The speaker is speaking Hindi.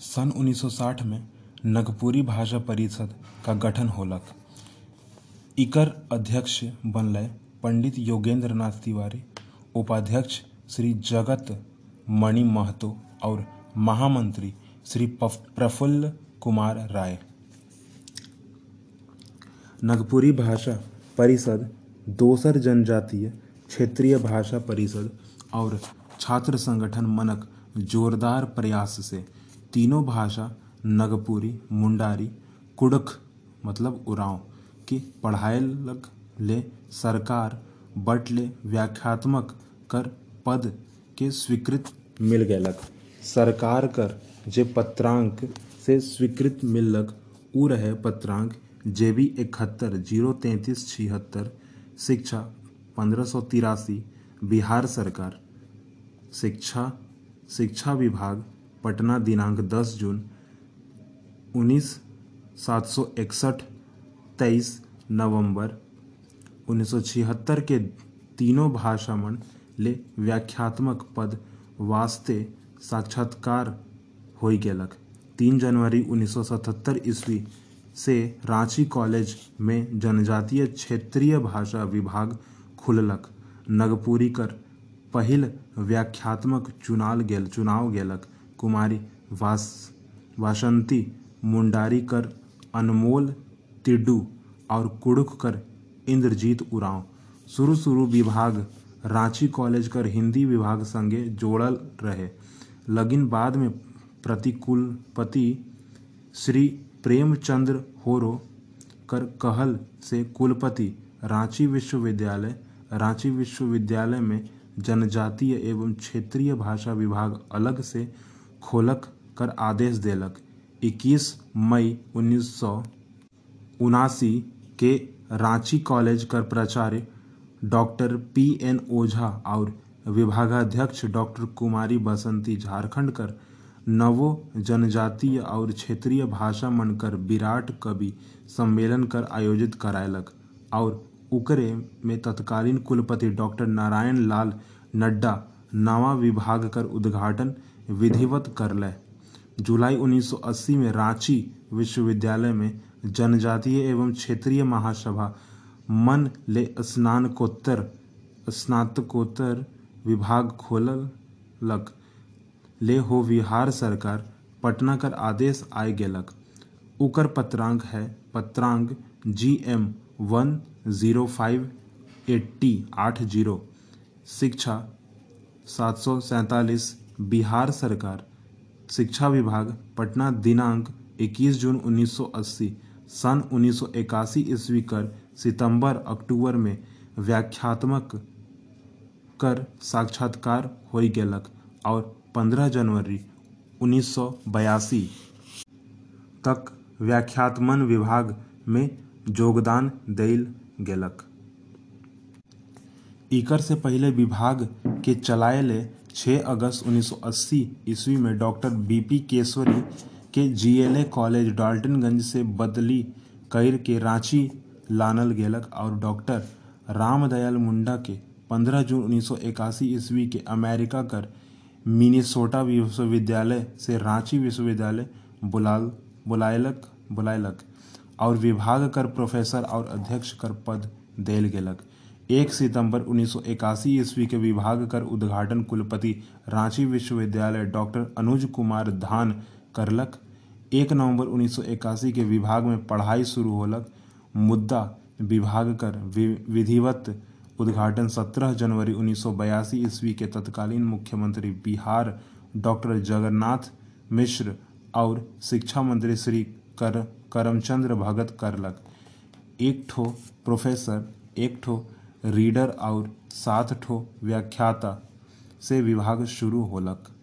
सन 1960 में नगपुरी भाषा परिषद का गठन होलक इकर अध्यक्ष बनलय पंडित योगेंद्र नाथ तिवारी, उपाध्यक्ष श्री जगत मणि महतो और महामंत्री श्री प्रफुल्ल कुमार राय। नगपुरी भाषा परिषद दोसर जनजातीय क्षेत्रीय भाषा परिषद और छात्र संगठन मनक जोरदार प्रयास से तीनों भाषा, नगपुरी, मुंडारी, कुडुख मतलब उरांव, के पढ़ायलक ले, सरकार, बट ले, व्याख्यात्मक कर, पद के स्वीकृत मिल गयलक सरकार कर, जे पत्रांक से स्वीकृति मिललक उ रहे पत्रांक, जे जेबी इकहत्तर, ज़ीरो तैंतीस, छिहत्तर, शिक्षा, पंद्रह सौ तिरासी, बिहार सरकार, शिक्षा शिक्षा विभाग पटना दिनांक 10 जून, उन्नीस सात सौ इकसठ, तेईस नवंबर 1976 के तीनों भाषा मन ले व्याख्यात्मक पद वास्ते साक्षात्कार हो गेलक। तीन जनवरी 1977 ईस्वी से रांची कॉलेज में जनजातीय क्षेत्रीय भाषा विभाग खुललक। नागपुरी कर पहिल व्याख्यात्मक चुनाल गेल चुनाव गेलक। कुमारी वास, वासंती, मुंडारी कर, अनमोल, तिड्डू और कुडुख कर, इंद्रजीत उरांव। शुरू शुरू विभाग, रांची कॉलेज कर हिंदी विभाग संगे जोड़ल रहे। लगिन बाद में प्रतिकुलपति श्री प्रेमचंद्र होरो कर कहल से कुलपति, रांची विश्वविद्यालय रांची विश्वविद्यालय में जनजातीय एवं क्षेत्रीय भाषा विभाग अलग से खोलक कर आदेश देलक। 21 मई उन्नीस सौ उनासी के रांची कॉलेज कर प्राचार्य डॉक्टर पी एन ओझा और विभागाध्यक्ष डॉक्टर कुमारी बसंती झारखंड कर नवो जनजातीय और क्षेत्रीय भाषा मन कर विराट कवि सम्मेलन कर आयोजित करायलक और उकरे में तत्कालीन कुलपति डॉक्टर नारायण लाल नड्डा नवा विभाग कर उद्घाटन विधिवत कर करलय जुलाई 1980 में रांची विश्वविद्यालय में जनजातीय एवं क्षेत्रीय महासभा मन ले स्नातकोत्तर स्नातकोत्तर विभाग खोललक। ले हो बिहार सरकार, पटना कर आदेश आय गेलक। उकर पत्रांक है, पत्रांक G M one zero five eighty आठ ज़ीरो। शिक्षा सात सौ सैतालीस बिहार सरकार, शिक्षा विभाग, पटना दिनांक 21 जून 1980 सन 1981 ईस्वी कर सितंबर, अक्टूबर में व्याख्यात्मक कर साक्षात्कार होई गेलक और 15 जनवरी 1982 तक व्याख्यात्मन विभाग में योगदान देल गेलक। इकर से पहले विभाग के चलाए ले 6 अगस्त 1980 ईस्वी में डॉक्टर बीपी केसवरी के जीएलए कॉलेज डाल्टनगंज से बदली कइर के रांची लानल गेलक और डॉक्टर रामदयाल मुंडा के 15 जून 1981 ईस्वी के अमेरिका कर मिनेसोटा विश्वविद्यालय से रांची विश्वविद्यालय बुलाल, बुलायलक बुलायलक और विभाग कर प्रोफेसर और अध्यक्ष कर पद देल गेलक। एक सितंबर 1981 ईस्वी के विभाग कर उद्घाटन कुलपति रांची विश्वविद्यालय डॉक्टर अनुज कुमार धान करलक। एक नवंबर 1981 के विभाग में पढ़ाई शुरू होलक। मुद्दा विभाग कर विधिवत उद्घाटन 17 जनवरी 1982 ईस्वी के तत्कालीन मुख्यमंत्री बिहार डॉक्टर जगन्नाथ मिश्र और शिक्षा मंत्री श्री कर करमचंद्र भगत करलक। एक ठो प्रोफेसर, एक ठो रीडर और सात ठो व्याख्याता से विभाग शुरू होलक।